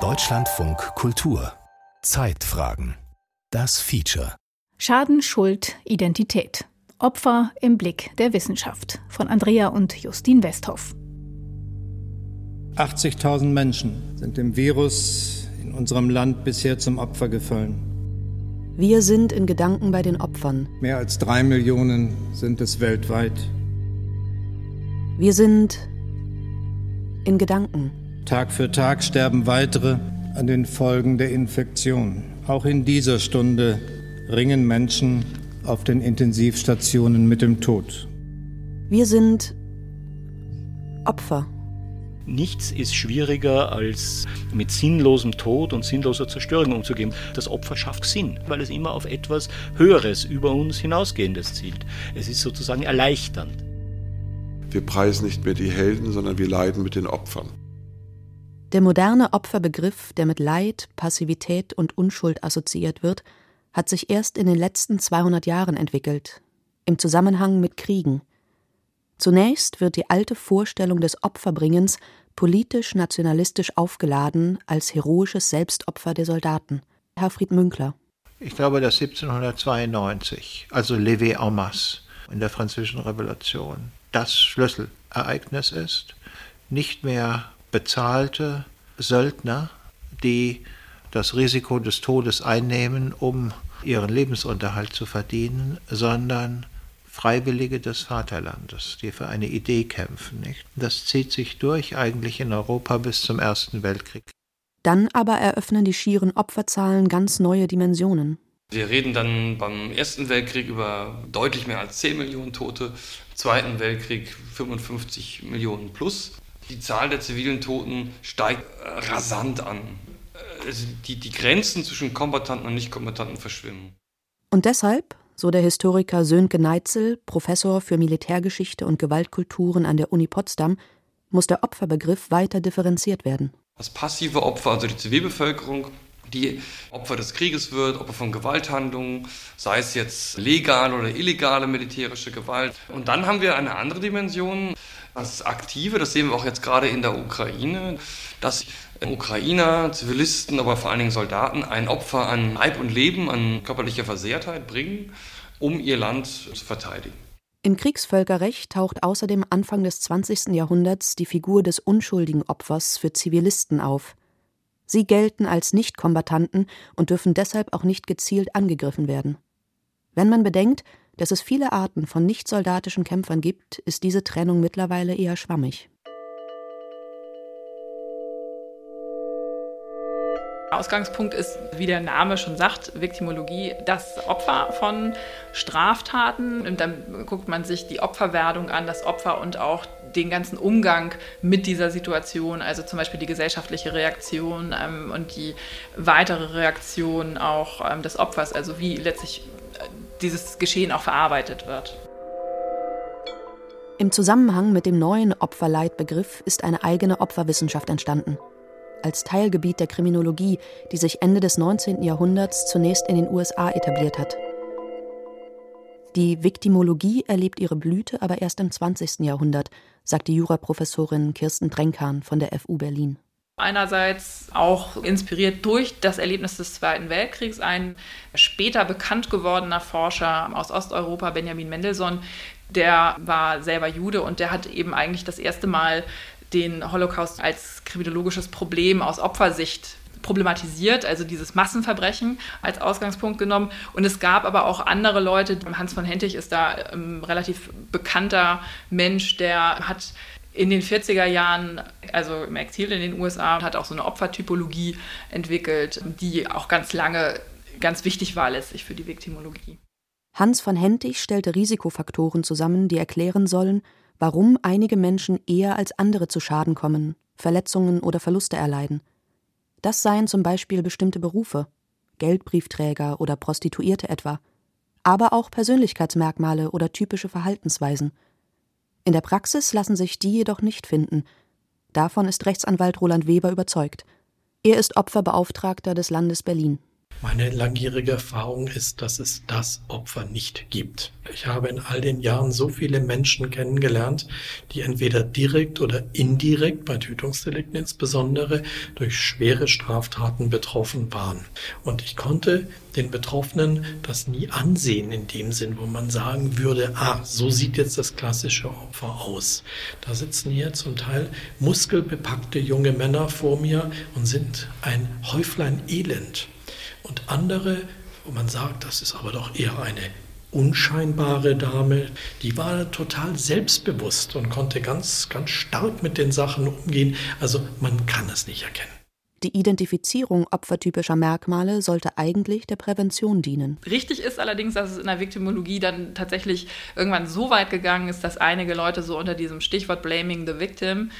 Deutschlandfunk Kultur Zeitfragen Das Feature Schaden, Schuld, Identität. Opfer im Blick der Wissenschaft von Andrea und Justin Westhoff. 80.000 Menschen sind dem Virus in unserem Land bisher zum Opfer gefallen. Wir sind in Gedanken bei den Opfern. Mehr als drei Millionen sind es weltweit. Wir sind in Gedanken. Tag für Tag sterben weitere an den Folgen der Infektion. Auch in dieser Stunde ringen Menschen auf den Intensivstationen mit dem Tod. Wir sind Opfer. Nichts ist schwieriger, als mit sinnlosem Tod und sinnloser Zerstörung umzugehen. Das Opfer schafft Sinn, weil es immer auf etwas Höheres, über uns hinausgehendes zielt. Es ist sozusagen erleichternd. Wir preisen nicht mehr die Helden, sondern wir leiden mit den Opfern. Der moderne Opferbegriff, der mit Leid, Passivität und Unschuld assoziiert wird, hat sich erst in den letzten 200 Jahren entwickelt, im Zusammenhang mit Kriegen. Zunächst wird die alte Vorstellung des Opferbringens politisch-nationalistisch aufgeladen als heroisches Selbstopfer der Soldaten. Herfried Münkler. Ich glaube, dass 1792, also Levé en masse in der Französischen Revolution, das Schlüsselereignis ist. Nicht mehr bezahlte Söldner, die das Risiko des Todes einnehmen, um ihren Lebensunterhalt zu verdienen, sondern Freiwillige des Vaterlandes, die für eine Idee kämpfen. Nicht? Das zieht sich durch eigentlich in Europa bis zum Ersten Weltkrieg. Dann aber eröffnen die schieren Opferzahlen ganz neue Dimensionen. Wir reden dann beim Ersten Weltkrieg über deutlich mehr als 10 Millionen Tote, Zweiten Weltkrieg 55 Millionen plus. Die Zahl der zivilen Toten steigt rasant an. Also die, die Grenzen zwischen Kombatanten und Nicht-Kombatanten verschwimmen. Und deshalb, so der Historiker Sönke Neitzel, Professor für Militärgeschichte und Gewaltkulturen an der Uni Potsdam, muss der Opferbegriff weiter differenziert werden. Das passive Opfer, also die Zivilbevölkerung, die Opfer des Krieges wird, Opfer von Gewalthandlungen, sei es jetzt legale oder illegale militärische Gewalt. Und dann haben wir eine andere Dimension, das Aktive, das sehen wir auch jetzt gerade in der Ukraine, dass Ukrainer, Zivilisten, aber vor allen Dingen Soldaten ein Opfer an Leib und Leben, an körperlicher Versehrtheit bringen, um ihr Land zu verteidigen. Im Kriegsvölkerrecht taucht außerdem Anfang des 20. Jahrhunderts die Figur des unschuldigen Opfers für Zivilisten auf. Sie gelten als Nichtkombattanten und dürfen deshalb auch nicht gezielt angegriffen werden. Wenn man bedenkt, dass es viele Arten von nichtsoldatischen Kämpfern gibt, ist diese Trennung mittlerweile eher schwammig. Ausgangspunkt ist, wie der Name schon sagt, Viktimologie, das Opfer von Straftaten. Und dann guckt man sich die Opferwerdung an, das Opfer und auch den ganzen Umgang mit dieser Situation, also zum Beispiel die gesellschaftliche Reaktion ähm, und die weitere Reaktion auch ähm, des Opfers, also wie letztlich äh, dieses Geschehen auch verarbeitet wird. Im Zusammenhang mit dem neuen Opferleitbegriff ist eine eigene Opferwissenschaft entstanden als Teilgebiet der Kriminologie, die sich Ende des 19. Jahrhunderts zunächst in den USA etabliert hat. Die Viktimologie erlebt ihre Blüte aber erst im 20. Jahrhundert, sagt die Juraprofessorin Kirsten Drenkan von der FU Berlin. Einerseits auch inspiriert durch das Erlebnis des Zweiten Weltkriegs. Ein später bekannt gewordener Forscher aus Osteuropa, Benjamin Mendelssohn, der war selber Jude und der hat eben eigentlich das erste Mal den Holocaust als kriminologisches Problem aus Opfersicht problematisiert, also dieses Massenverbrechen als Ausgangspunkt genommen. Und es gab aber auch andere Leute, Hans von Hentig ist da ein ähm, relativ bekannter Mensch, der hat in den 40er Jahren, also im Exil in den USA, hat auch so eine Opfertypologie entwickelt, die auch ganz lange ganz wichtig war letztlich für die Viktimologie. Hans von Hentig stellte Risikofaktoren zusammen, die erklären sollen, warum einige Menschen eher als andere zu Schaden kommen, Verletzungen oder Verluste erleiden. Das seien zum Beispiel bestimmte Berufe, Geldbriefträger oder Prostituierte etwa, aber auch Persönlichkeitsmerkmale oder typische Verhaltensweisen. In der Praxis lassen sich die jedoch nicht finden. Davon ist Rechtsanwalt Roland Weber überzeugt. Er ist Opferbeauftragter des Landes Berlin. Meine langjährige Erfahrung ist, dass es das Opfer nicht gibt. Ich habe in all den Jahren so viele Menschen kennengelernt, die entweder direkt oder indirekt, bei Tötungsdelikten insbesondere, durch schwere Straftaten betroffen waren. Und ich konnte den Betroffenen das nie ansehen in dem Sinn, wo man sagen würde, ah, so sieht jetzt das klassische Opfer aus. Da sitzen hier zum Teil muskelbepackte junge Männer vor mir und sind ein Häuflein Elend. Und andere, wo man sagt, das ist aber doch eher eine unscheinbare Dame, die war total selbstbewusst und konnte ganz, ganz stark mit den Sachen umgehen. Also man kann es nicht erkennen. Die Identifizierung opfertypischer Merkmale sollte eigentlich der Prävention dienen. Richtig ist allerdings, dass es in der Viktimologie dann tatsächlich irgendwann so weit gegangen ist, dass einige Leute so unter diesem Stichwort Blaming the Victim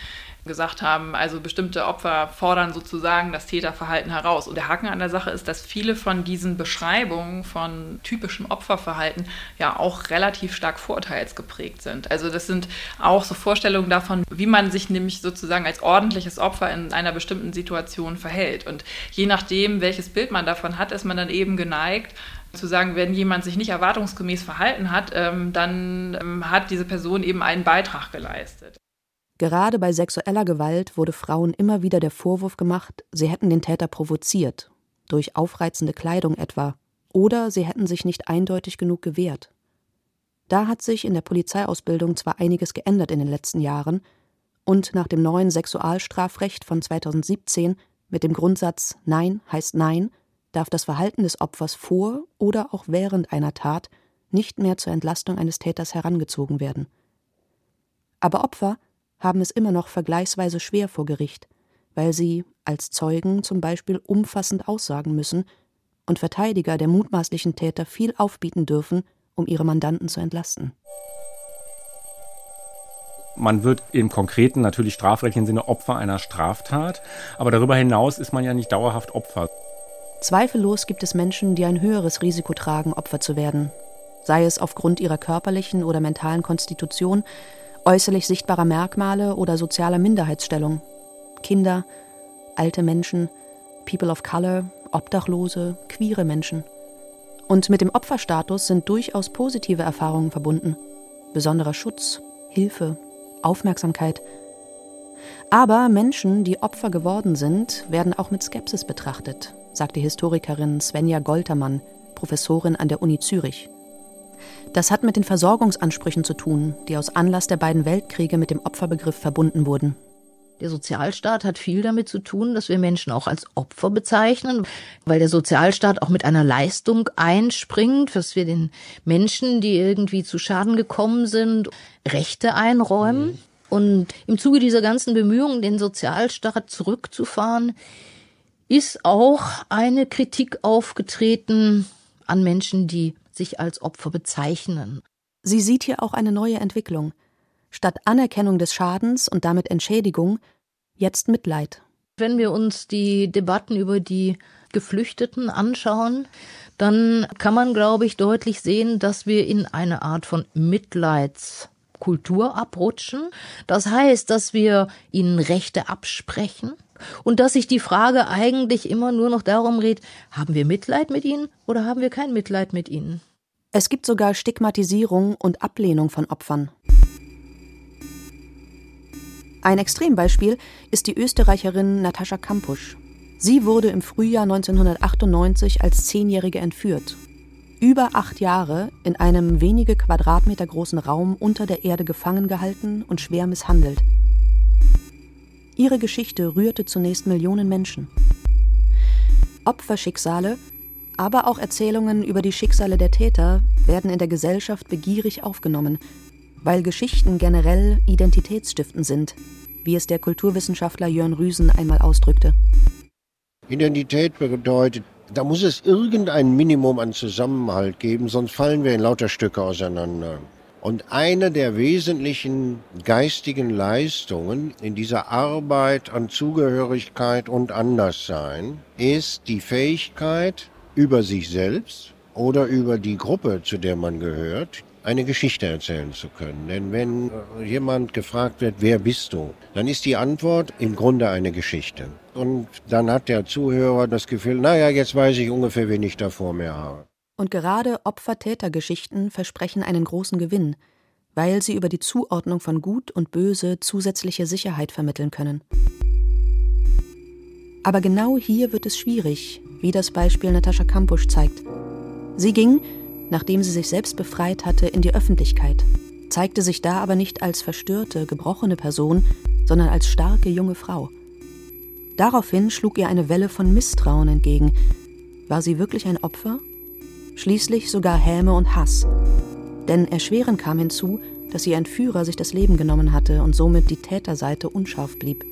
gesagt haben, also bestimmte Opfer fordern sozusagen das Täterverhalten heraus. Und der Haken an der Sache ist, dass viele von diesen Beschreibungen von typischem Opferverhalten ja auch relativ stark vorurteilsgeprägt sind. Also das sind auch so Vorstellungen davon, wie man sich nämlich sozusagen als ordentliches Opfer in einer bestimmten Situation verhält. Und je nachdem, welches Bild man davon hat, ist man dann eben geneigt, zu sagen, wenn jemand sich nicht erwartungsgemäß verhalten hat, ähm, dann ähm, hat diese Person eben einen Beitrag geleistet. Gerade bei sexueller Gewalt wurde Frauen immer wieder der Vorwurf gemacht, sie hätten den Täter provoziert, durch aufreizende Kleidung etwa, oder sie hätten sich nicht eindeutig genug gewehrt. Da hat sich in der Polizeiausbildung zwar einiges geändert in den letzten Jahren, und nach dem neuen Sexualstrafrecht von 2017 mit dem Grundsatz Nein heißt Nein darf das Verhalten des Opfers vor oder auch während einer Tat nicht mehr zur Entlastung eines Täters herangezogen werden. Aber Opfer haben es immer noch vergleichsweise schwer vor Gericht, weil sie als Zeugen zum Beispiel umfassend aussagen müssen und Verteidiger der mutmaßlichen Täter viel aufbieten dürfen, um ihre Mandanten zu entlasten. Man wird im Konkreten natürlich strafrechtlichen Sinne Opfer einer Straftat, aber darüber hinaus ist man ja nicht dauerhaft Opfer. Zweifellos gibt es Menschen, die ein höheres Risiko tragen, Opfer zu werden, sei es aufgrund ihrer körperlichen oder mentalen Konstitution, äußerlich sichtbarer Merkmale oder sozialer Minderheitsstellung. Kinder, alte Menschen, People of Color, Obdachlose, queere Menschen. Und mit dem Opferstatus sind durchaus positive Erfahrungen verbunden. Besonderer Schutz, Hilfe, Aufmerksamkeit. Aber Menschen, die Opfer geworden sind, werden auch mit Skepsis betrachtet, sagt die Historikerin Svenja Goltermann, Professorin an der Uni Zürich. Das hat mit den Versorgungsansprüchen zu tun, die aus Anlass der beiden Weltkriege mit dem Opferbegriff verbunden wurden. Der Sozialstaat hat viel damit zu tun, dass wir Menschen auch als Opfer bezeichnen, weil der Sozialstaat auch mit einer Leistung einspringt, dass wir den Menschen, die irgendwie zu Schaden gekommen sind, Rechte einräumen. Mhm. Und im Zuge dieser ganzen Bemühungen, den Sozialstaat zurückzufahren, ist auch eine Kritik aufgetreten an Menschen, die sich als Opfer bezeichnen. Sie sieht hier auch eine neue Entwicklung. Statt Anerkennung des Schadens und damit Entschädigung, jetzt Mitleid. Wenn wir uns die Debatten über die Geflüchteten anschauen, dann kann man, glaube ich, deutlich sehen, dass wir in eine Art von Mitleidskultur abrutschen. Das heißt, dass wir ihnen Rechte absprechen, und dass sich die Frage eigentlich immer nur noch darum dreht, haben wir Mitleid mit ihnen oder haben wir kein Mitleid mit ihnen? Es gibt sogar Stigmatisierung und Ablehnung von Opfern. Ein Extrembeispiel ist die Österreicherin Natascha Kampusch. Sie wurde im Frühjahr 1998 als Zehnjährige entführt. Über acht Jahre in einem wenige Quadratmeter großen Raum unter der Erde gefangen gehalten und schwer misshandelt. Ihre Geschichte rührte zunächst Millionen Menschen. Opferschicksale, aber auch Erzählungen über die Schicksale der Täter werden in der Gesellschaft begierig aufgenommen, weil Geschichten generell identitätsstiftend sind, wie es der Kulturwissenschaftler Jörn Rüsen einmal ausdrückte. Identität bedeutet, da muss es irgendein Minimum an Zusammenhalt geben, sonst fallen wir in lauter Stücke auseinander. Und eine der wesentlichen geistigen Leistungen in dieser Arbeit an Zugehörigkeit und Anderssein ist die Fähigkeit, über sich selbst oder über die Gruppe, zu der man gehört, eine Geschichte erzählen zu können. Denn wenn jemand gefragt wird, wer bist du, dann ist die Antwort im Grunde eine Geschichte. Und dann hat der Zuhörer das Gefühl, naja, jetzt weiß ich ungefähr, wen ich da vor mir habe. Und gerade Opfer-Täter-Geschichten versprechen einen großen Gewinn, weil sie über die Zuordnung von Gut und Böse zusätzliche Sicherheit vermitteln können. Aber genau hier wird es schwierig, wie das Beispiel Natascha Kampusch zeigt. Sie ging, nachdem sie sich selbst befreit hatte, in die Öffentlichkeit, zeigte sich da aber nicht als verstörte, gebrochene Person, sondern als starke junge Frau. Daraufhin schlug ihr eine Welle von Misstrauen entgegen. War sie wirklich ein Opfer? Schließlich sogar Häme und Hass. Denn erschwerend kam hinzu, dass ihr Entführer sich das Leben genommen hatte und somit die Täterseite unscharf blieb.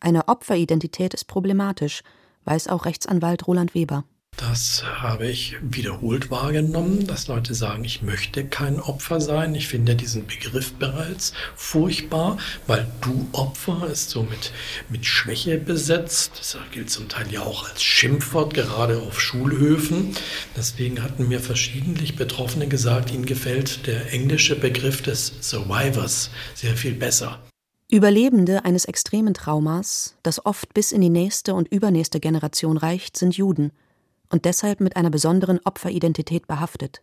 Eine Opferidentität ist problematisch, weiß auch Rechtsanwalt Roland Weber. Das habe ich wiederholt wahrgenommen, dass Leute sagen, ich möchte kein Opfer sein. Ich finde diesen Begriff bereits furchtbar, weil du Opfer ist so mit, mit Schwäche besetzt. Das gilt zum Teil ja auch als Schimpfwort, gerade auf Schulhöfen. Deswegen hatten mir verschiedentlich Betroffene gesagt, ihnen gefällt der englische Begriff des Survivors sehr viel besser. Überlebende eines extremen Traumas, das oft bis in die nächste und übernächste Generation reicht, sind Juden und deshalb mit einer besonderen Opferidentität behaftet.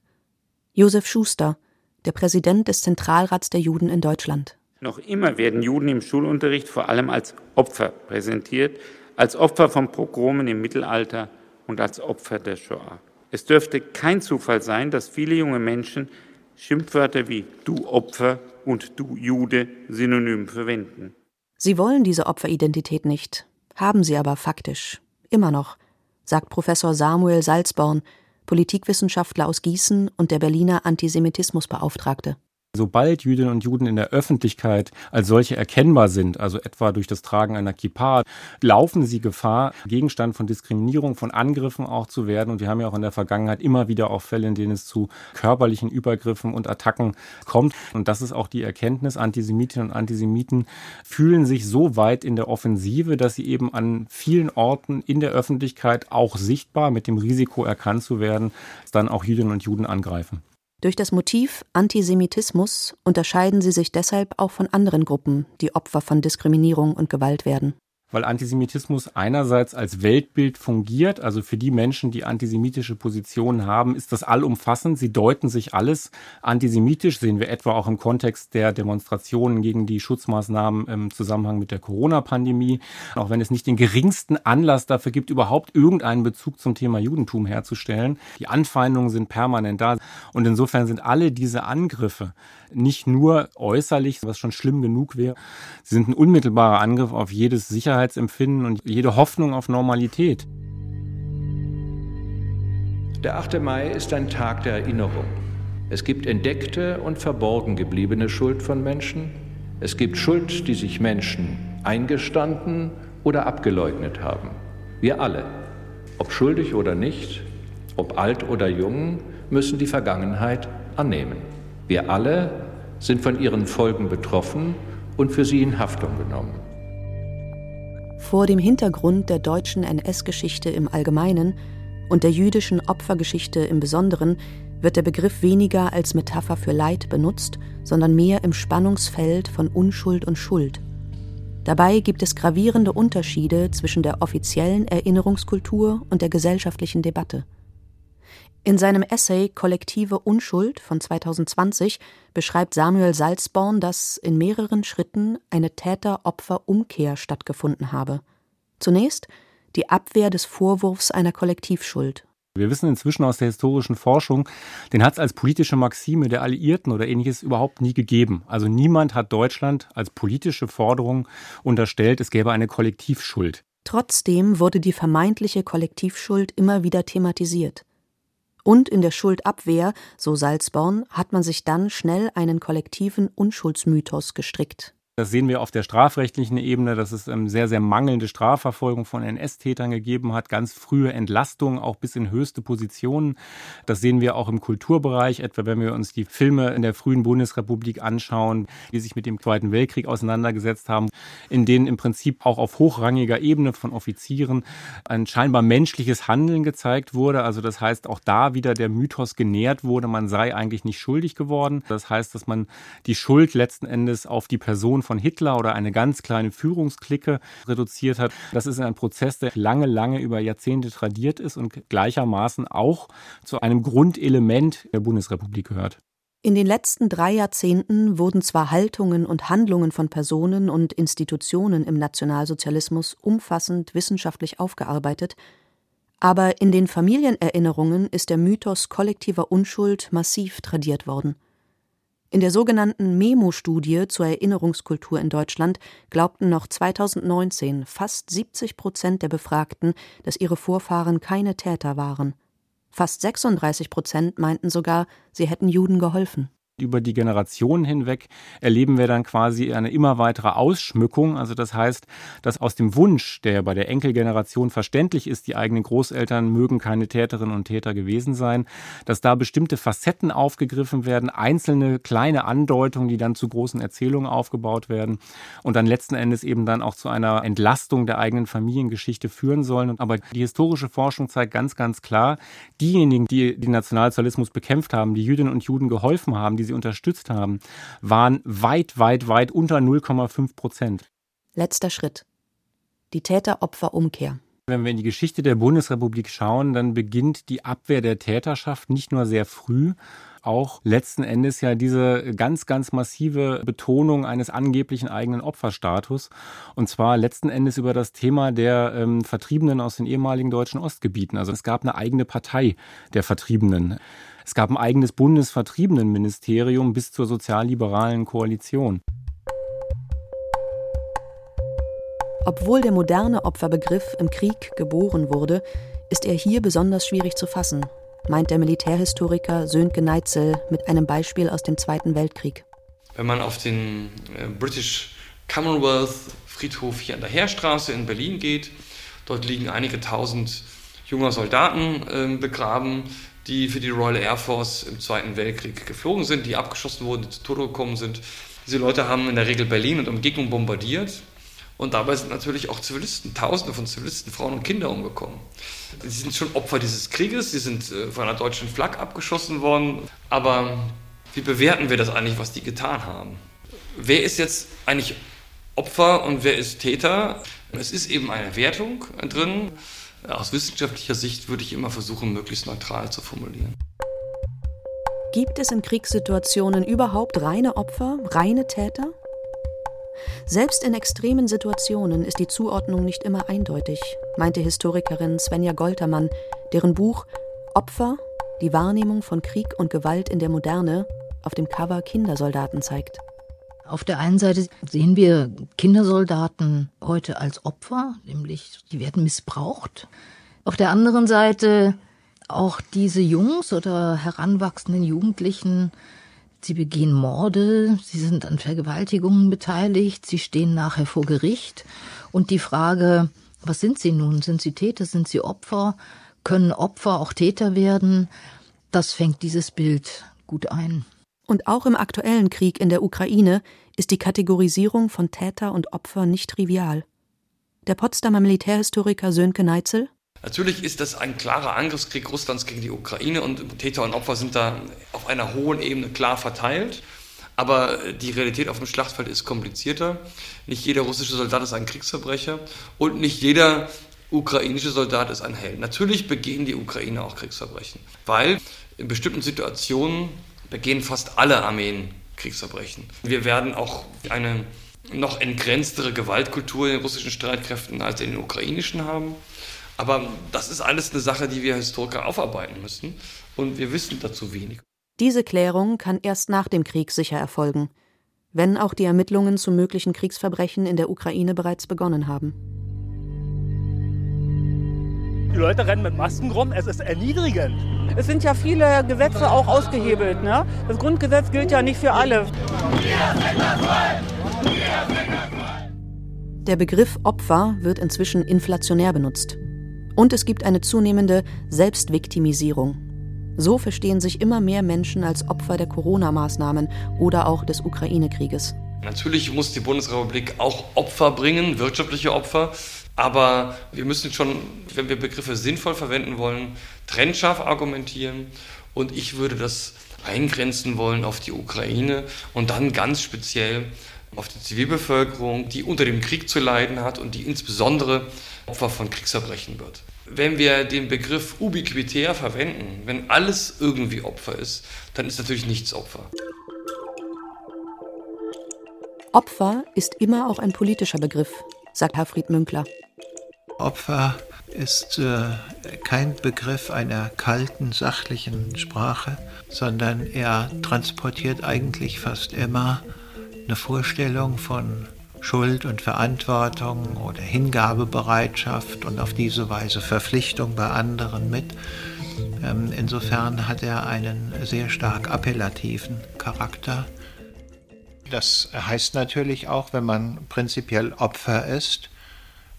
Josef Schuster, der Präsident des Zentralrats der Juden in Deutschland. Noch immer werden Juden im Schulunterricht vor allem als Opfer präsentiert, als Opfer von Pogromen im Mittelalter und als Opfer der Shoah. Es dürfte kein Zufall sein, dass viele junge Menschen Schimpfwörter wie du Opfer und du Jude synonym verwenden. Sie wollen diese Opferidentität nicht, haben sie aber faktisch, immer noch, sagt Professor Samuel Salzborn, Politikwissenschaftler aus Gießen und der Berliner Antisemitismusbeauftragte. Sobald Jüdinnen und Juden in der Öffentlichkeit als solche erkennbar sind, also etwa durch das Tragen einer Kippa, laufen sie Gefahr, Gegenstand von Diskriminierung, von Angriffen auch zu werden. Und wir haben ja auch in der Vergangenheit immer wieder auch Fälle, in denen es zu körperlichen Übergriffen und Attacken kommt. Und das ist auch die Erkenntnis. Antisemitinnen und Antisemiten fühlen sich so weit in der Offensive, dass sie eben an vielen Orten in der Öffentlichkeit auch sichtbar mit dem Risiko erkannt zu werden, dann auch Jüdinnen und Juden angreifen. Durch das Motiv Antisemitismus unterscheiden sie sich deshalb auch von anderen Gruppen, die Opfer von Diskriminierung und Gewalt werden weil Antisemitismus einerseits als Weltbild fungiert, also für die Menschen, die antisemitische Positionen haben, ist das allumfassend. Sie deuten sich alles antisemitisch, sehen wir etwa auch im Kontext der Demonstrationen gegen die Schutzmaßnahmen im Zusammenhang mit der Corona-Pandemie. Auch wenn es nicht den geringsten Anlass dafür gibt, überhaupt irgendeinen Bezug zum Thema Judentum herzustellen. Die Anfeindungen sind permanent da. Und insofern sind alle diese Angriffe nicht nur äußerlich, was schon schlimm genug wäre, sie sind ein unmittelbarer Angriff auf jedes Sicherheitsempfinden und jede Hoffnung auf Normalität. Der 8. Mai ist ein Tag der Erinnerung. Es gibt entdeckte und verborgen gebliebene Schuld von Menschen. Es gibt Schuld, die sich Menschen eingestanden oder abgeleugnet haben. Wir alle, ob schuldig oder nicht, ob alt oder jung, müssen die Vergangenheit annehmen. Wir alle sind von ihren Folgen betroffen und für sie in Haftung genommen. Vor dem Hintergrund der deutschen NS-Geschichte im Allgemeinen und der jüdischen Opfergeschichte im Besonderen wird der Begriff weniger als Metapher für Leid benutzt, sondern mehr im Spannungsfeld von Unschuld und Schuld. Dabei gibt es gravierende Unterschiede zwischen der offiziellen Erinnerungskultur und der gesellschaftlichen Debatte. In seinem Essay Kollektive Unschuld von 2020 beschreibt Samuel Salzborn, dass in mehreren Schritten eine Täter-Opfer-Umkehr stattgefunden habe. Zunächst die Abwehr des Vorwurfs einer Kollektivschuld. Wir wissen inzwischen aus der historischen Forschung, den hat es als politische Maxime der Alliierten oder ähnliches überhaupt nie gegeben. Also niemand hat Deutschland als politische Forderung unterstellt, es gäbe eine Kollektivschuld. Trotzdem wurde die vermeintliche Kollektivschuld immer wieder thematisiert. Und in der Schuldabwehr, so Salzborn, hat man sich dann schnell einen kollektiven Unschuldsmythos gestrickt. Das sehen wir auf der strafrechtlichen Ebene, dass es ähm, sehr, sehr mangelnde Strafverfolgung von NS-Tätern gegeben hat, ganz frühe Entlastungen, auch bis in höchste Positionen. Das sehen wir auch im Kulturbereich, etwa wenn wir uns die Filme in der frühen Bundesrepublik anschauen, die sich mit dem Zweiten Weltkrieg auseinandergesetzt haben, in denen im Prinzip auch auf hochrangiger Ebene von Offizieren ein scheinbar menschliches Handeln gezeigt wurde. Also das heißt, auch da wieder der Mythos genährt wurde, man sei eigentlich nicht schuldig geworden. Das heißt, dass man die Schuld letzten Endes auf die Person von Hitler oder eine ganz kleine Führungsklicke reduziert hat. Das ist ein Prozess, der lange, lange über Jahrzehnte tradiert ist und gleichermaßen auch zu einem Grundelement der Bundesrepublik gehört. In den letzten drei Jahrzehnten wurden zwar Haltungen und Handlungen von Personen und Institutionen im Nationalsozialismus umfassend wissenschaftlich aufgearbeitet, aber in den Familienerinnerungen ist der Mythos kollektiver Unschuld massiv tradiert worden. In der sogenannten Memo-Studie zur Erinnerungskultur in Deutschland glaubten noch 2019 fast 70 Prozent der Befragten, dass ihre Vorfahren keine Täter waren. Fast 36 Prozent meinten sogar, sie hätten Juden geholfen über die Generationen hinweg erleben wir dann quasi eine immer weitere Ausschmückung. Also das heißt, dass aus dem Wunsch, der bei der Enkelgeneration verständlich ist, die eigenen Großeltern mögen keine Täterinnen und Täter gewesen sein, dass da bestimmte Facetten aufgegriffen werden, einzelne kleine Andeutungen, die dann zu großen Erzählungen aufgebaut werden und dann letzten Endes eben dann auch zu einer Entlastung der eigenen Familiengeschichte führen sollen. Aber die historische Forschung zeigt ganz, ganz klar, diejenigen, die den Nationalsozialismus bekämpft haben, die Jüdinnen und Juden geholfen haben, die sie unterstützt haben, waren weit, weit, weit unter 0,5 Prozent. Letzter Schritt. Die Täter-Opfer-Umkehr. Wenn wir in die Geschichte der Bundesrepublik schauen, dann beginnt die Abwehr der Täterschaft nicht nur sehr früh, auch letzten Endes ja diese ganz, ganz massive Betonung eines angeblichen eigenen Opferstatus. Und zwar letzten Endes über das Thema der ähm, Vertriebenen aus den ehemaligen deutschen Ostgebieten. Also es gab eine eigene Partei der Vertriebenen. Es gab ein eigenes Bundesvertriebenenministerium bis zur sozialliberalen Koalition. Obwohl der moderne Opferbegriff im Krieg geboren wurde, ist er hier besonders schwierig zu fassen, meint der Militärhistoriker Sönke Neitzel mit einem Beispiel aus dem Zweiten Weltkrieg. Wenn man auf den äh, British Commonwealth Friedhof hier an der Heerstraße in Berlin geht, dort liegen einige tausend junger Soldaten äh, begraben, die für die Royal Air Force im Zweiten Weltkrieg geflogen sind, die abgeschossen wurden, die zu Tode gekommen sind. Diese Leute haben in der Regel Berlin und Umgebung bombardiert. Und dabei sind natürlich auch Zivilisten, Tausende von Zivilisten, Frauen und Kinder umgekommen. Sie sind schon Opfer dieses Krieges, sie sind äh, von einer deutschen Flak abgeschossen worden. Aber wie bewerten wir das eigentlich, was die getan haben? Wer ist jetzt eigentlich Opfer und wer ist Täter? Es ist eben eine Wertung drin. Aus wissenschaftlicher Sicht würde ich immer versuchen, möglichst neutral zu formulieren. Gibt es in Kriegssituationen überhaupt reine Opfer, reine Täter? Selbst in extremen Situationen ist die Zuordnung nicht immer eindeutig, meinte Historikerin Svenja Goltermann, deren Buch Opfer, die Wahrnehmung von Krieg und Gewalt in der Moderne auf dem Cover Kindersoldaten zeigt. Auf der einen Seite sehen wir Kindersoldaten heute als Opfer, nämlich die werden missbraucht. Auf der anderen Seite auch diese Jungs oder heranwachsenden Jugendlichen, sie begehen Morde, sie sind an Vergewaltigungen beteiligt, sie stehen nachher vor Gericht. Und die Frage, was sind sie nun? Sind sie Täter? Sind sie Opfer? Können Opfer auch Täter werden? Das fängt dieses Bild gut ein. Und auch im aktuellen Krieg in der Ukraine ist die Kategorisierung von Täter und Opfer nicht trivial. Der Potsdamer Militärhistoriker Sönke Neitzel Natürlich ist das ein klarer Angriffskrieg Russlands gegen die Ukraine und Täter und Opfer sind da auf einer hohen Ebene klar verteilt. Aber die Realität auf dem Schlachtfeld ist komplizierter. Nicht jeder russische Soldat ist ein Kriegsverbrecher und nicht jeder ukrainische Soldat ist ein Held. Natürlich begehen die Ukrainer auch Kriegsverbrechen, weil in bestimmten Situationen begehen fast alle Armeen Kriegsverbrechen. Wir werden auch eine noch entgrenztere Gewaltkultur in den russischen Streitkräften als in den ukrainischen haben. Aber das ist alles eine Sache, die wir Historiker aufarbeiten müssen. Und wir wissen dazu wenig. Diese Klärung kann erst nach dem Krieg sicher erfolgen, wenn auch die Ermittlungen zu möglichen Kriegsverbrechen in der Ukraine bereits begonnen haben. Die Leute rennen mit Masken rum, es ist erniedrigend. Es sind ja viele Gesetze auch ausgehebelt. Ne? Das Grundgesetz gilt ja nicht für alle. Der Begriff Opfer wird inzwischen inflationär benutzt. Und es gibt eine zunehmende Selbstviktimisierung. So verstehen sich immer mehr Menschen als Opfer der Corona-Maßnahmen oder auch des Ukraine-Krieges. Natürlich muss die Bundesrepublik auch Opfer bringen, wirtschaftliche Opfer. Aber wir müssen schon, wenn wir Begriffe sinnvoll verwenden wollen, trennscharf argumentieren. Und ich würde das eingrenzen wollen auf die Ukraine und dann ganz speziell auf die Zivilbevölkerung, die unter dem Krieg zu leiden hat und die insbesondere Opfer von Kriegsverbrechen wird. Wenn wir den Begriff ubiquitär verwenden, wenn alles irgendwie Opfer ist, dann ist natürlich nichts Opfer. Opfer ist immer auch ein politischer Begriff, sagt Herfried Münkler. Opfer ist äh, kein Begriff einer kalten, sachlichen Sprache, sondern er transportiert eigentlich fast immer eine Vorstellung von Schuld und Verantwortung oder Hingabebereitschaft und auf diese Weise Verpflichtung bei anderen mit. Ähm, insofern hat er einen sehr stark appellativen Charakter. Das heißt natürlich auch, wenn man prinzipiell Opfer ist,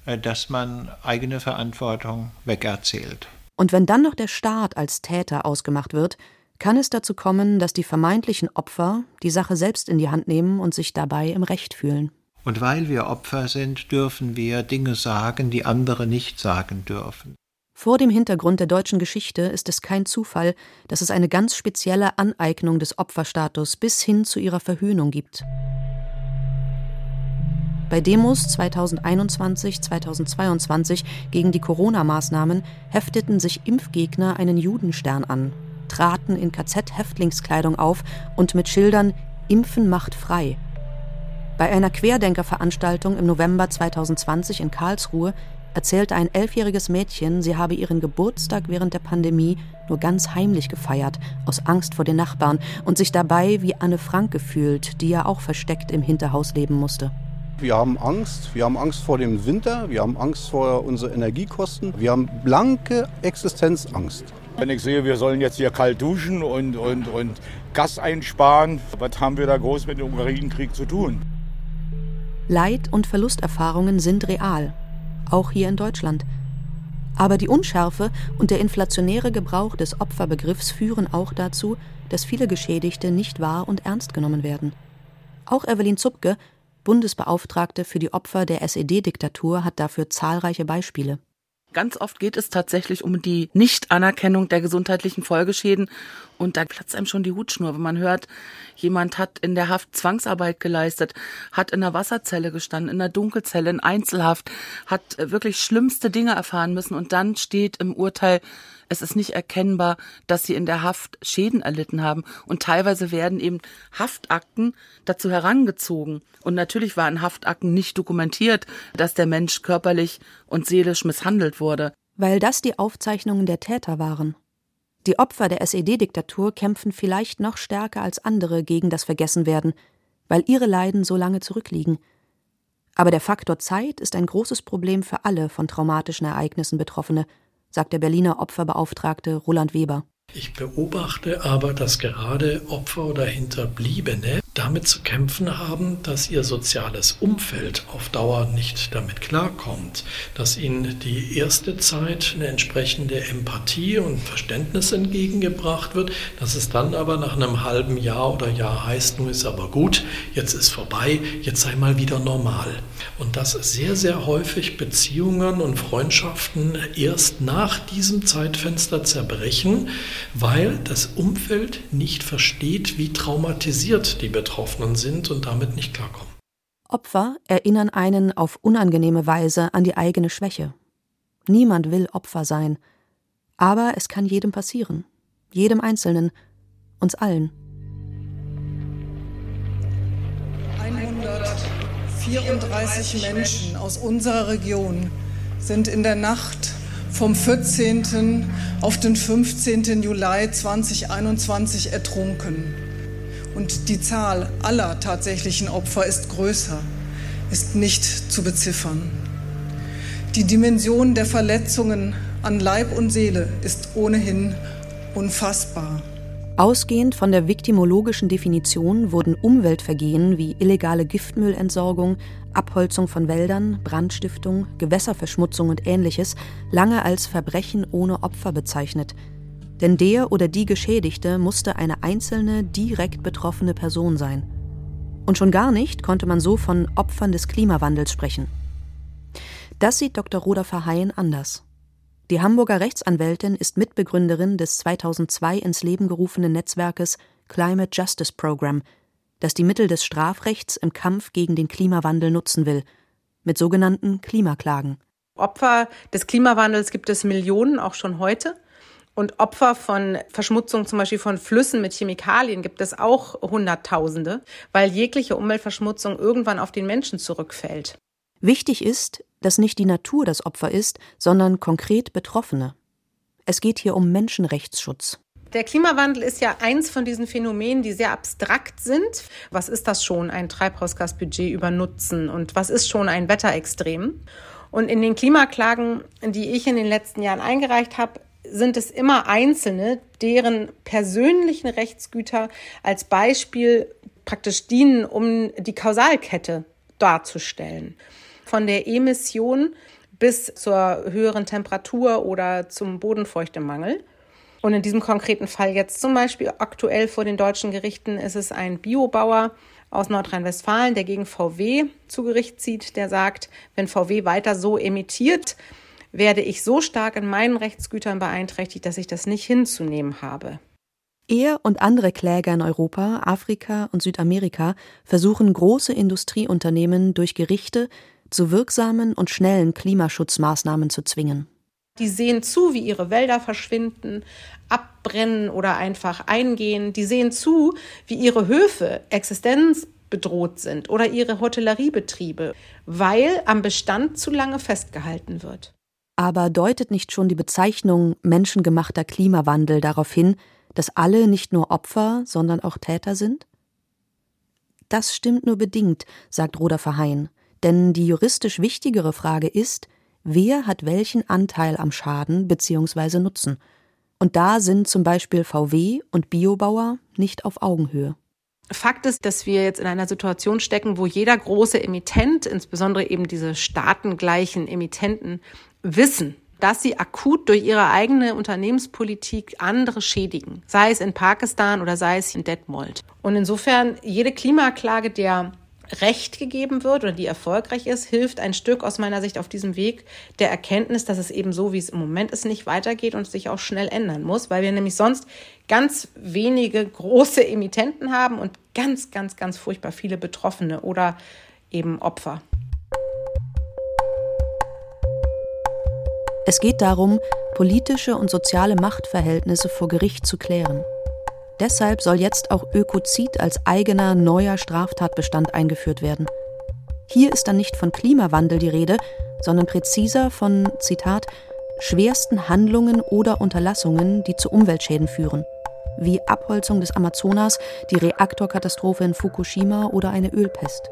äh, dass man eigene Verantwortung wegerzählt. Und wenn dann noch der Staat als Täter ausgemacht wird, kann es dazu kommen, dass die vermeintlichen Opfer die Sache selbst in die Hand nehmen und sich dabei im Recht fühlen. Und weil wir Opfer sind, dürfen wir Dinge sagen, die andere nicht sagen dürfen. Vor dem Hintergrund der deutschen Geschichte ist es kein Zufall, dass es eine ganz spezielle Aneignung des Opferstatus bis hin zu ihrer Verhöhnung gibt. Bei Demos 2021, 2022 gegen die Corona-Maßnahmen hefteten sich Impfgegner einen Judenstern an, traten in KZ-Häftlingskleidung auf und mit Schildern Impfen macht frei. Bei einer Querdenkerveranstaltung im November 2020 in Karlsruhe erzählte ein elfjähriges Mädchen, sie habe ihren Geburtstag während der Pandemie nur ganz heimlich gefeiert, aus Angst vor den Nachbarn, und sich dabei wie Anne Frank gefühlt, die ja auch versteckt im Hinterhaus leben musste. Wir haben Angst. Wir haben Angst vor dem Winter. Wir haben Angst vor unseren Energiekosten. Wir haben blanke Existenzangst. Wenn ich sehe, wir sollen jetzt hier kalt duschen und, und, und Gas einsparen, was haben wir da groß mit dem Ukraine-Krieg zu tun? Leid und Verlusterfahrungen sind real, auch hier in Deutschland. Aber die Unschärfe und der inflationäre Gebrauch des Opferbegriffs führen auch dazu, dass viele Geschädigte nicht wahr und ernst genommen werden. Auch Evelyn Zupke, Bundesbeauftragte für die Opfer der SED-Diktatur, hat dafür zahlreiche Beispiele. Ganz oft geht es tatsächlich um die Nichtanerkennung der gesundheitlichen Folgeschäden. Und da platzt einem schon die Hutschnur, wenn man hört, jemand hat in der Haft Zwangsarbeit geleistet, hat in der Wasserzelle gestanden, in der Dunkelzelle, in Einzelhaft, hat wirklich schlimmste Dinge erfahren müssen. Und dann steht im Urteil, es ist nicht erkennbar, dass sie in der Haft Schäden erlitten haben. Und teilweise werden eben Haftakten dazu herangezogen. Und natürlich war in Haftakten nicht dokumentiert, dass der Mensch körperlich und seelisch misshandelt wurde. Weil das die Aufzeichnungen der Täter waren. Die Opfer der SED-Diktatur kämpfen vielleicht noch stärker als andere gegen das Vergessenwerden, weil ihre Leiden so lange zurückliegen. Aber der Faktor Zeit ist ein großes Problem für alle von traumatischen Ereignissen Betroffene sagt der Berliner Opferbeauftragte Roland Weber. Ich beobachte aber, dass gerade Opfer oder Hinterbliebene damit zu kämpfen haben, dass ihr soziales Umfeld auf Dauer nicht damit klarkommt, dass ihnen die erste Zeit eine entsprechende Empathie und Verständnis entgegengebracht wird, dass es dann aber nach einem halben Jahr oder Jahr heißt, nun ist aber gut, jetzt ist vorbei, jetzt sei mal wieder normal. Und dass sehr, sehr häufig Beziehungen und Freundschaften erst nach diesem Zeitfenster zerbrechen, weil das Umfeld nicht versteht, wie traumatisiert die Betroffenen sind und damit nicht klarkommen. Opfer erinnern einen auf unangenehme Weise an die eigene Schwäche. Niemand will Opfer sein, aber es kann jedem passieren, jedem Einzelnen, uns allen. 134 Menschen aus unserer Region sind in der Nacht vom 14. auf den 15. Juli 2021 ertrunken. Und die Zahl aller tatsächlichen Opfer ist größer, ist nicht zu beziffern. Die Dimension der Verletzungen an Leib und Seele ist ohnehin unfassbar. Ausgehend von der viktimologischen Definition wurden Umweltvergehen wie illegale Giftmüllentsorgung, Abholzung von Wäldern, Brandstiftung, Gewässerverschmutzung und ähnliches lange als Verbrechen ohne Opfer bezeichnet. Denn der oder die Geschädigte musste eine einzelne, direkt betroffene Person sein. Und schon gar nicht konnte man so von Opfern des Klimawandels sprechen. Das sieht Dr. Roda Verheyen anders. Die Hamburger Rechtsanwältin ist Mitbegründerin des 2002 ins Leben gerufenen Netzwerkes Climate Justice Program, das die Mittel des Strafrechts im Kampf gegen den Klimawandel nutzen will, mit sogenannten Klimaklagen. Opfer des Klimawandels gibt es Millionen, auch schon heute. Und Opfer von Verschmutzung zum Beispiel von Flüssen mit Chemikalien gibt es auch Hunderttausende, weil jegliche Umweltverschmutzung irgendwann auf den Menschen zurückfällt. Wichtig ist, dass nicht die Natur das Opfer ist, sondern konkret Betroffene. Es geht hier um Menschenrechtsschutz. Der Klimawandel ist ja eins von diesen Phänomenen, die sehr abstrakt sind. Was ist das schon, ein Treibhausgasbudget übernutzen und was ist schon ein Wetterextrem? Und in den Klimaklagen, die ich in den letzten Jahren eingereicht habe, sind es immer Einzelne, deren persönlichen Rechtsgüter als Beispiel praktisch dienen, um die Kausalkette darzustellen von der Emission bis zur höheren Temperatur oder zum Bodenfeuchtemangel. Und in diesem konkreten Fall jetzt zum Beispiel aktuell vor den deutschen Gerichten ist es ein Biobauer aus Nordrhein-Westfalen, der gegen VW zu Gericht zieht, der sagt, wenn VW weiter so emittiert, werde ich so stark in meinen Rechtsgütern beeinträchtigt, dass ich das nicht hinzunehmen habe. Er und andere Kläger in Europa, Afrika und Südamerika versuchen große Industrieunternehmen durch Gerichte zu wirksamen und schnellen Klimaschutzmaßnahmen zu zwingen. Die sehen zu, wie ihre Wälder verschwinden, abbrennen oder einfach eingehen. Die sehen zu, wie ihre Höfe existenzbedroht sind oder ihre Hotelleriebetriebe, weil am Bestand zu lange festgehalten wird. Aber deutet nicht schon die Bezeichnung menschengemachter Klimawandel darauf hin, dass alle nicht nur Opfer, sondern auch Täter sind? Das stimmt nur bedingt, sagt Roder Verheyen. Denn die juristisch wichtigere Frage ist, wer hat welchen Anteil am Schaden bzw. Nutzen? Und da sind zum Beispiel VW und Biobauer nicht auf Augenhöhe. Fakt ist, dass wir jetzt in einer Situation stecken, wo jeder große Emittent, insbesondere eben diese staatengleichen Emittenten, wissen, dass sie akut durch ihre eigene Unternehmenspolitik andere schädigen, sei es in Pakistan oder sei es in Detmold. Und insofern jede Klimaklage der Recht gegeben wird oder die erfolgreich ist, hilft ein Stück aus meiner Sicht auf diesem Weg der Erkenntnis, dass es eben so, wie es im Moment ist, nicht weitergeht und sich auch schnell ändern muss, weil wir nämlich sonst ganz wenige große Emittenten haben und ganz, ganz, ganz furchtbar viele Betroffene oder eben Opfer. Es geht darum, politische und soziale Machtverhältnisse vor Gericht zu klären. Deshalb soll jetzt auch Ökozid als eigener neuer Straftatbestand eingeführt werden. Hier ist dann nicht von Klimawandel die Rede, sondern präziser von, Zitat, schwersten Handlungen oder Unterlassungen, die zu Umweltschäden führen, wie Abholzung des Amazonas, die Reaktorkatastrophe in Fukushima oder eine Ölpest.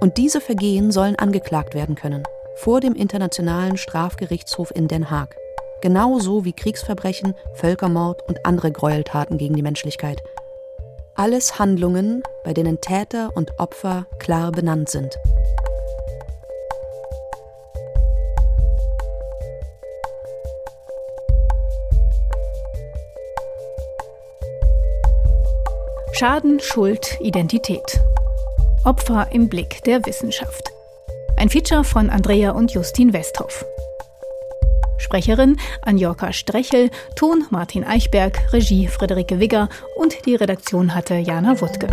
Und diese Vergehen sollen angeklagt werden können, vor dem Internationalen Strafgerichtshof in Den Haag genauso wie Kriegsverbrechen, Völkermord und andere Gräueltaten gegen die Menschlichkeit. Alles Handlungen, bei denen Täter und Opfer klar benannt sind. Schaden, Schuld, Identität. Opfer im Blick der Wissenschaft. Ein Feature von Andrea und Justin Westhoff. Sprecherin Anjorka Strechel, Ton Martin Eichberg, Regie Friederike Wigger und die Redaktion hatte Jana Wuttke.